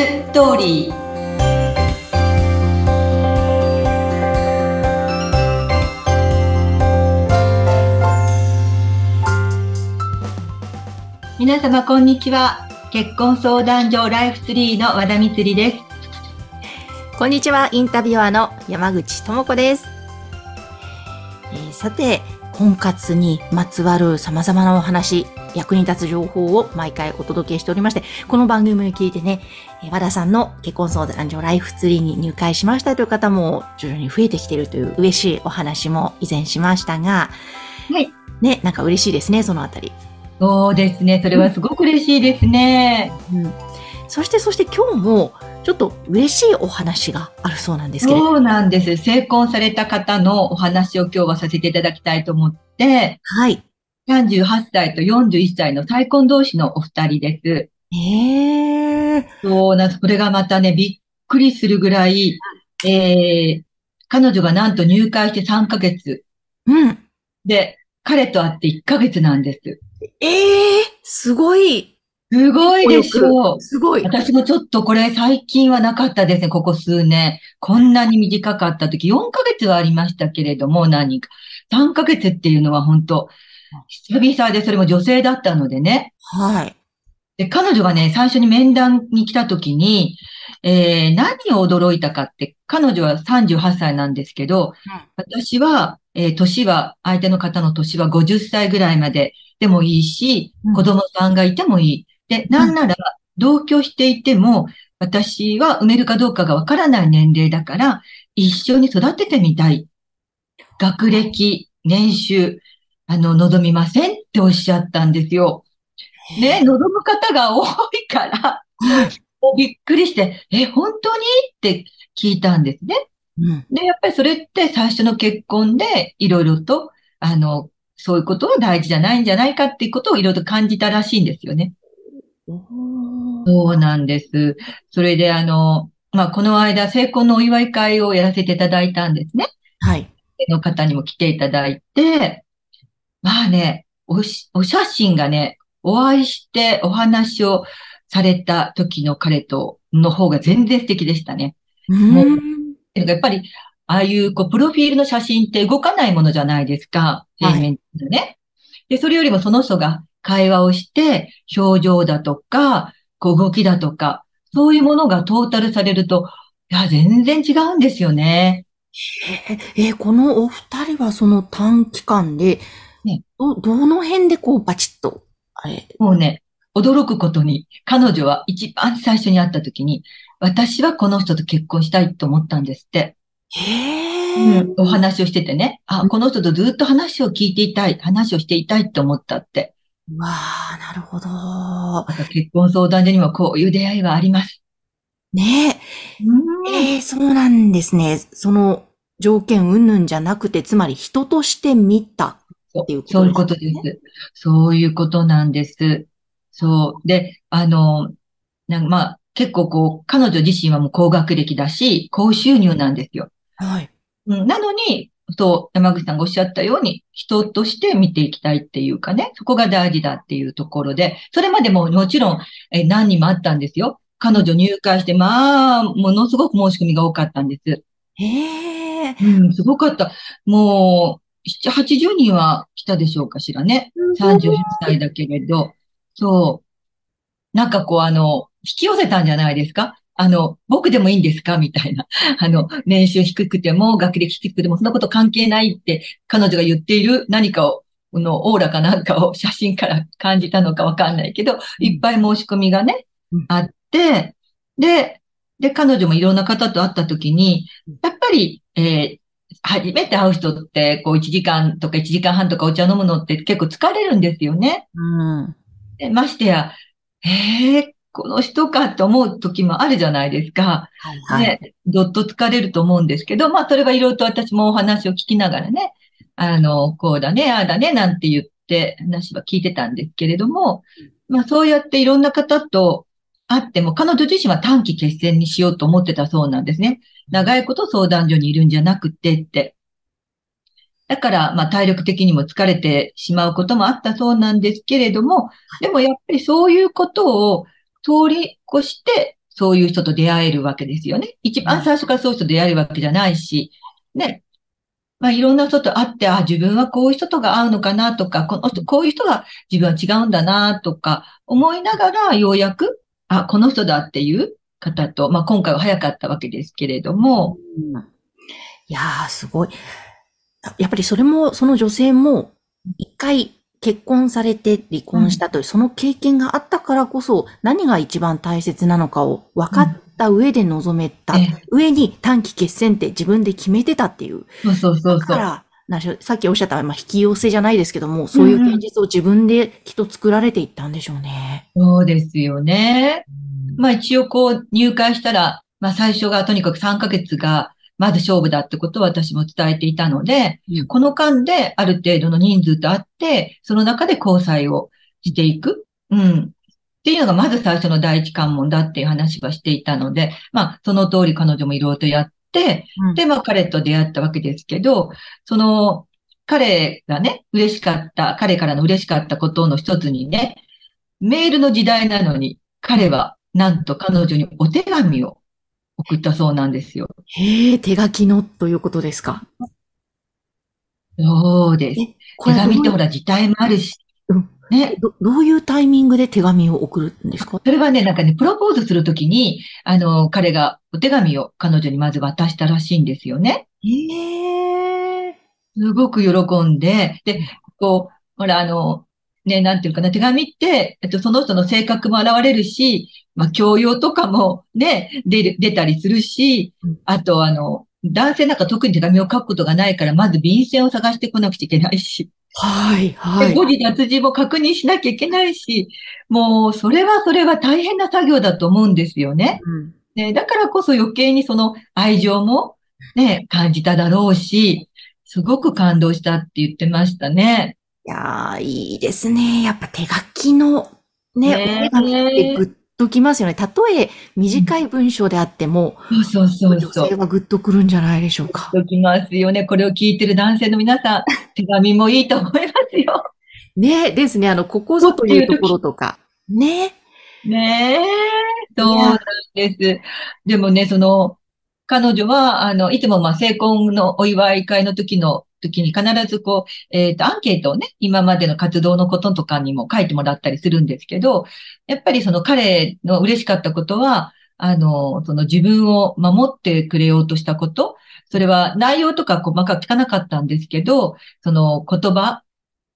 ストーリー皆様こんにちは結婚相談所ライフツリーの和田光ですこんにちはインタビュアーの山口智子です、えー、さて婚活にまつわる様々なお話役に立つ情報を毎回お届けしておりまして、この番組を聞いてね、和田さんの結婚相談所ライフツリーに入会しましたという方も徐々に増えてきているという嬉しいお話も以前しましたが、はい。ね、なんか嬉しいですね、そのあたり。そうですね。それはすごく嬉しいですね。うん。そして、そして今日も、ちょっと嬉しいお話があるそうなんですけど。そうなんです。成婚された方のお話を今日はさせていただきたいと思って、はい。38歳と41歳の再婚同士のお二人です。へえ。そうなんです。これがまたね、びっくりするぐらい、えー、彼女がなんと入会して3ヶ月。うん。で、彼と会って1ヶ月なんです。ええー、すごい。すごいでしょう。すごい。私もちょっとこれ最近はなかったですね、ここ数年。こんなに短かった時、4ヶ月はありましたけれども、何人か。3ヶ月っていうのは本当久々で、それも女性だったのでね。はい。で、彼女がね、最初に面談に来た時に、えー、何を驚いたかって、彼女は38歳なんですけど、うん、私は、えー、年は、相手の方の年は50歳ぐらいまででもいいし、うん、子供さんがいてもいい。で、なんなら、同居していても、私は産めるかどうかがわからない年齢だから、一緒に育ててみたい。学歴、年収、あの、望みませんっておっしゃったんですよ。ね、望む方が多いから、びっくりして、え、本当にって聞いたんですね。うん、で、やっぱりそれって最初の結婚でいろいろと、あの、そういうことは大事じゃないんじゃないかっていうことをいろいろと感じたらしいんですよね。そうなんです。それであの、まあ、この間、成婚のお祝い会をやらせていただいたんですね。はい。の方にも来ていただいて、まあね、おし、お写真がね、お会いしてお話をされた時の彼との方が全然素敵でしたね。もう、やっぱり、ああいうこう、プロフィールの写真って動かないものじゃないですか。平面でね、はい。で、それよりもその人が会話をして、表情だとか、こう動きだとか、そういうものがトータルされると、いや、全然違うんですよね。ええこのお二人はその短期間で、ね、ど、どの辺でこうバチッと、あれ？もうね、驚くことに、彼女は一番最初に会った時に、私はこの人と結婚したいと思ったんですって。へうん、お話をしててね。あ、この人とずっと話を聞いていたい、話をしていたいって思ったって。わあ、なるほど。結婚相談所にもこういう出会いはあります。ねえ。えー、そうなんですね。その条件云々じゃなくて、つまり人として見たっていうことですね。そういうことです。そういうことなんです。そう。で、あの、なんまあ、結構こう、彼女自身はもう高学歴だし、高収入なんですよ。はい。なのに、と、山口さんがおっしゃったように、人として見ていきたいっていうかね、そこが大事だっていうところで、それまでももちろん、え何人もあったんですよ。彼女入会して、まあ、ものすごく申し込みが多かったんです。へえ。うん、すごかった。もう、7、80人は来たでしょうかしらね。38歳だけれど。そう。なんかこうあの、引き寄せたんじゃないですか？あの、僕でもいいんですか？みたいな。あの、年収低くても、学歴低くても、そんなこと関係ないって彼女が言っている何かを、このオーラかなんかを 写真から感じたのかわかんないけど、いっぱい申し込みがね、あって、で、で、彼女もいろんな方と会った時に、やっぱり、えー、初めて会う人って、こう、1時間とか1時間半とかお茶飲むのって結構疲れるんですよね。うん。でましてや、ええー、この人かって思う時もあるじゃないですか。はいはい、ね、どっと疲れると思うんですけど、まあ、それはいろいろと私もお話を聞きながらね、あの、こうだね、ああだね、なんて言って話は聞いてたんですけれども、まあ、そうやっていろんな方とあっても、彼女自身は短期決戦にしようと思ってたそうなんですね。長いこと相談所にいるんじゃなくてって。だから、まあ、体力的にも疲れてしまうこともあったそうなんですけれども、でもやっぱりそういうことを通り越してそういう人と出会えるわけですよね。一番最初からそういう人と出会えるわけじゃないし、ね。まあ、いろんな人と会って、あ、自分はこういう人とが会うのかなとか、この人、こういう人が自分は違うんだなとか、思いながら、ようやく、あ、この人だっていう方と、まあ、今回は早かったわけですけれども。うん、いやー、すごい。やっぱりそれも、その女性も、一回結婚されて離婚したという、その経験があったからこそ、何が一番大切なのかを分かった上で臨めた、上に短期決戦って自分で決めてたっていう。そうそうそうだからなさっきおっしゃった、まあ、引き寄せじゃないですけども、そういう現実を自分できっと作られていったんでしょうね。そうですよね。まあ一応こう入会したら、まあ最初がとにかく3ヶ月がまず勝負だってことを私も伝えていたので、うん、この間である程度の人数とあって、その中で交際をしていく。うん。っていうのがまず最初の第一関門だっていう話はしていたので、まあ、その通り彼女もいろいろとやって、うん、で、まあ、彼と出会ったわけですけど、その、彼がね、嬉しかった、彼からの嬉しかったことの一つにね、メールの時代なのに、彼は、なんと彼女にお手紙を送ったそうなんですよ。へえ、手書きのということですか？そうです。手紙ってほら、字体もあるし。ねど。どういうタイミングで手紙を送るんですか？それはね、なんかね、プロポーズするときに、あの、彼がお手紙を彼女にまず渡したらしいんですよね。へえ。すごく喜んで、で、こう、ほら、あの、ね、なんていうかな、手紙って、えっと、その人の性格も現れるし、まあ、教養とかもね、出出たりするし、あと、あの、男性なんか特に手紙を書くことがないから、まず便箋を探してこなくちゃいけないし。はい、はい。誤字脱字も確認しなきゃいけないし、もう、それはそれは大変な作業だと思うんですよね。うん、ねだからこそ余計にその愛情もね、感じただろうし、すごく感動したって言ってましたね。いやー、いいですね。やっぱ手書きのね、ねお手紙ってグッときますよね。たとえ短い文章であっても、そうそうそう。女性はグッとくるんじゃないでしょうか。ときますよね。これを聞いてる男性の皆さん、手紙もいいと思いますよ。ねですね。あの、ここぞというところとか。ね。ねえ。そうなんです。でもね、その、彼女は、あの、いつもまあ、成婚のお祝い会の時の時に必ずこう、えっ、ー、と、アンケートをね、今までの活動のこととかにも書いてもらったりするんですけど、やっぱりその彼の嬉しかったことは、あの、その自分を守ってくれようとしたこと、それは内容とか細かく聞かなかったんですけど、その言葉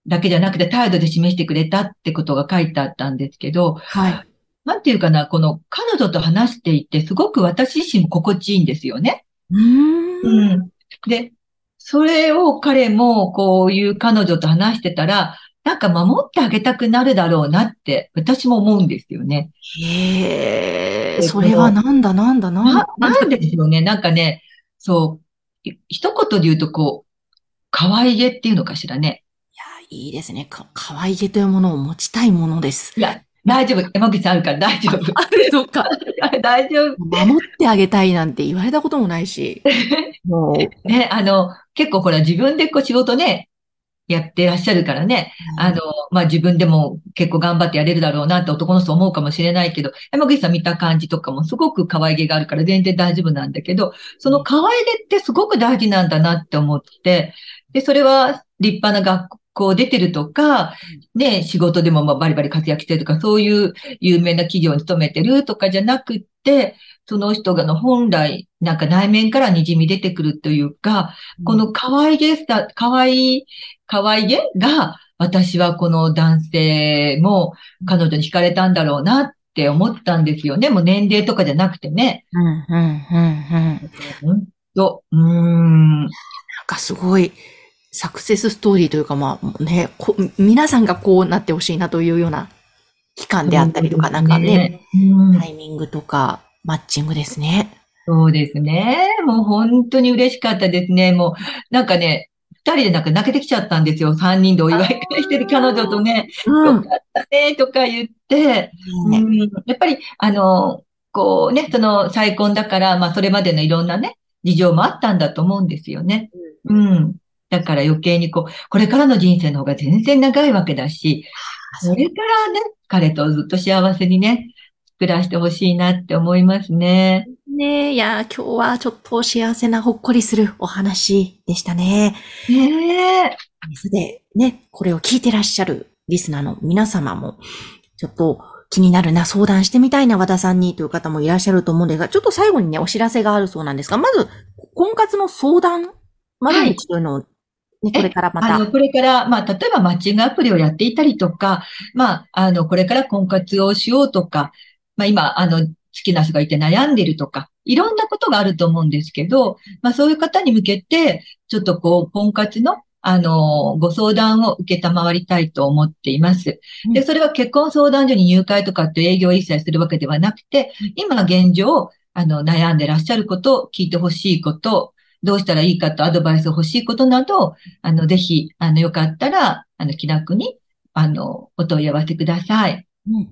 だけじゃなくて態度で示してくれたってことが書いてあったんですけど、はい。なんていうかな、この彼女と話していてすごく私自身も心地いいんですよね。うん。うん。で、それを彼もこういう彼女と話してたら、なんか守ってあげたくなるだろうなって、私も思うんですよね。へえ、それはなんだなんだなんだ。なんですよね。なんかね、そう、一言で言うとこう、可愛げっていうのかしらね。いや、いいですね。か、可愛げというものを持ちたいものです。いや、大丈夫。山口さんあるから大丈夫。あるのか。大丈夫。守ってあげたいなんて言われたこともないし。もう。ね、あの、結構これは自分でこう仕事ね、やってらっしゃるからね、うん、あの、まあ、自分でも結構頑張ってやれるだろうなって男の人思うかもしれないけど、山口さん見た感じとかもすごく可愛げがあるから全然大丈夫なんだけど、その可愛げってすごく大事なんだなって思って、で、それは立派な学校出てるとか、ね、仕事でもまあバリバリ活躍してるとか、そういう有名な企業に勤めてるとかじゃなくって、その人がの本来、なんか内面から滲み出てくるというか、この可愛げさ、可愛い、可愛げが、私はこの男性も彼女に惹かれたんだろうなって思ったんですよね。もう年齢とかじゃなくてね。うん、うん、うん、うん。本当、うん。なんかすごい、サクセスストーリーというか、まあね、皆さんがこうなってほしいなというような期間であったりとか、なんかね、タイミングとか、マッチングですね。そうですね。もう本当に嬉しかったですね。もう、なんかね、二人でなんか泣けてきちゃったんですよ。三人でお祝い会してる彼女とね、うん、よかったね、とか言って、うん、やっぱり、あの、こうね、その再婚だから、まあそれまでのいろんなね、事情もあったんだと思うんですよね。うん。だから余計にこう、これからの人生の方が全然長いわけだし、それからね、彼とずっと幸せにね、暮らしてほしいなって思いますね。ねえ、いや、今日はちょっと幸せなほっこりするお話でしたね。ねえ。それで、ね、これを聞いてらっしゃるリスナーの皆様も、ちょっと気になるな、相談してみたいな和田さんにという方もいらっしゃると思うんですが、ちょっと最後にね、お知らせがあるそうなんですが、まず、婚活の相談窓口というのを、ね、これからまた。あの、これから、まあ、例えばマッチングアプリをやっていたりとか、まあ、あの、これから婚活をしようとか、まあ、今、あの、好きな人がいて悩んでるとか、いろんなことがあると思うんですけど、まあ、そういう方に向けて、ちょっとこう、婚活のあの、ご相談を受けたまわりたいと思っています。で、それは結婚相談所に入会とかって営業を一切するわけではなくて、今現状、あの、悩んでらっしゃること、聞いてほしいこと、どうしたらいいかとアドバイスを欲しいことなど、あの、ぜひ、あの、よかったら、あの、気楽に、あの、お問い合わせください。うん。わ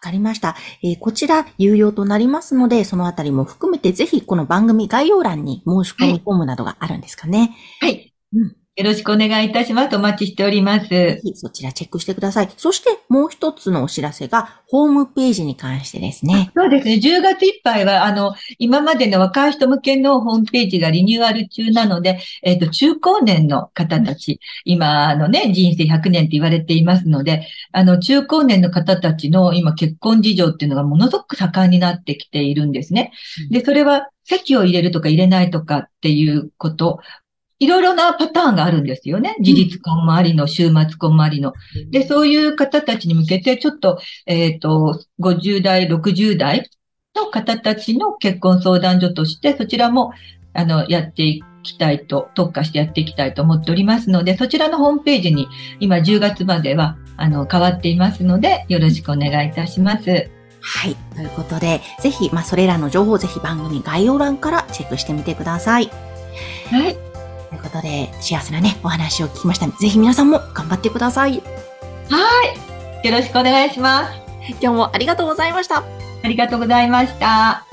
かりました。えー、こちら、有用となりますので、そのあたりも含めて、ぜひ、この番組概要欄に申し込みフォームなどがあるんですかね。はい。うん。よろしくお願いいたします。お待ちしております。ぜひそちらチェックしてください。そしてもう一つのお知らせが、ホームページに関してですね。そうですね。10月いっぱいは、あの、今までの若い人向けのホームページがリニューアル中なので、えっ、ー、と、中高年の方たち、今のね、人生100年って言われていますので、あの、中高年の方たちの今結婚事情っていうのがものすごく盛んになってきているんですね。で、それは、席を入れるとか入れないとかっていうこと、いろいろなパターンがあるんですよね。事実婚もありの、週末婚もありの。で、そういう方たちに向けて、ちょっと、えっ、ー、と、50代、60代の方たちの結婚相談所として、そちらも、あの、やっていきたいと、特化してやっていきたいと思っておりますので、そちらのホームページに、今10月までは、あの、変わっていますので、よろしくお願いいたします。はい。ということで、ぜひ、まあ、それらの情報、ぜひ番組概要欄からチェックしてみてください。はい。ということで、幸せなね、お話を聞きましたぜひ皆さんも頑張ってください。はい。よろしくお願いします。今日もありがとうございました。ありがとうございました。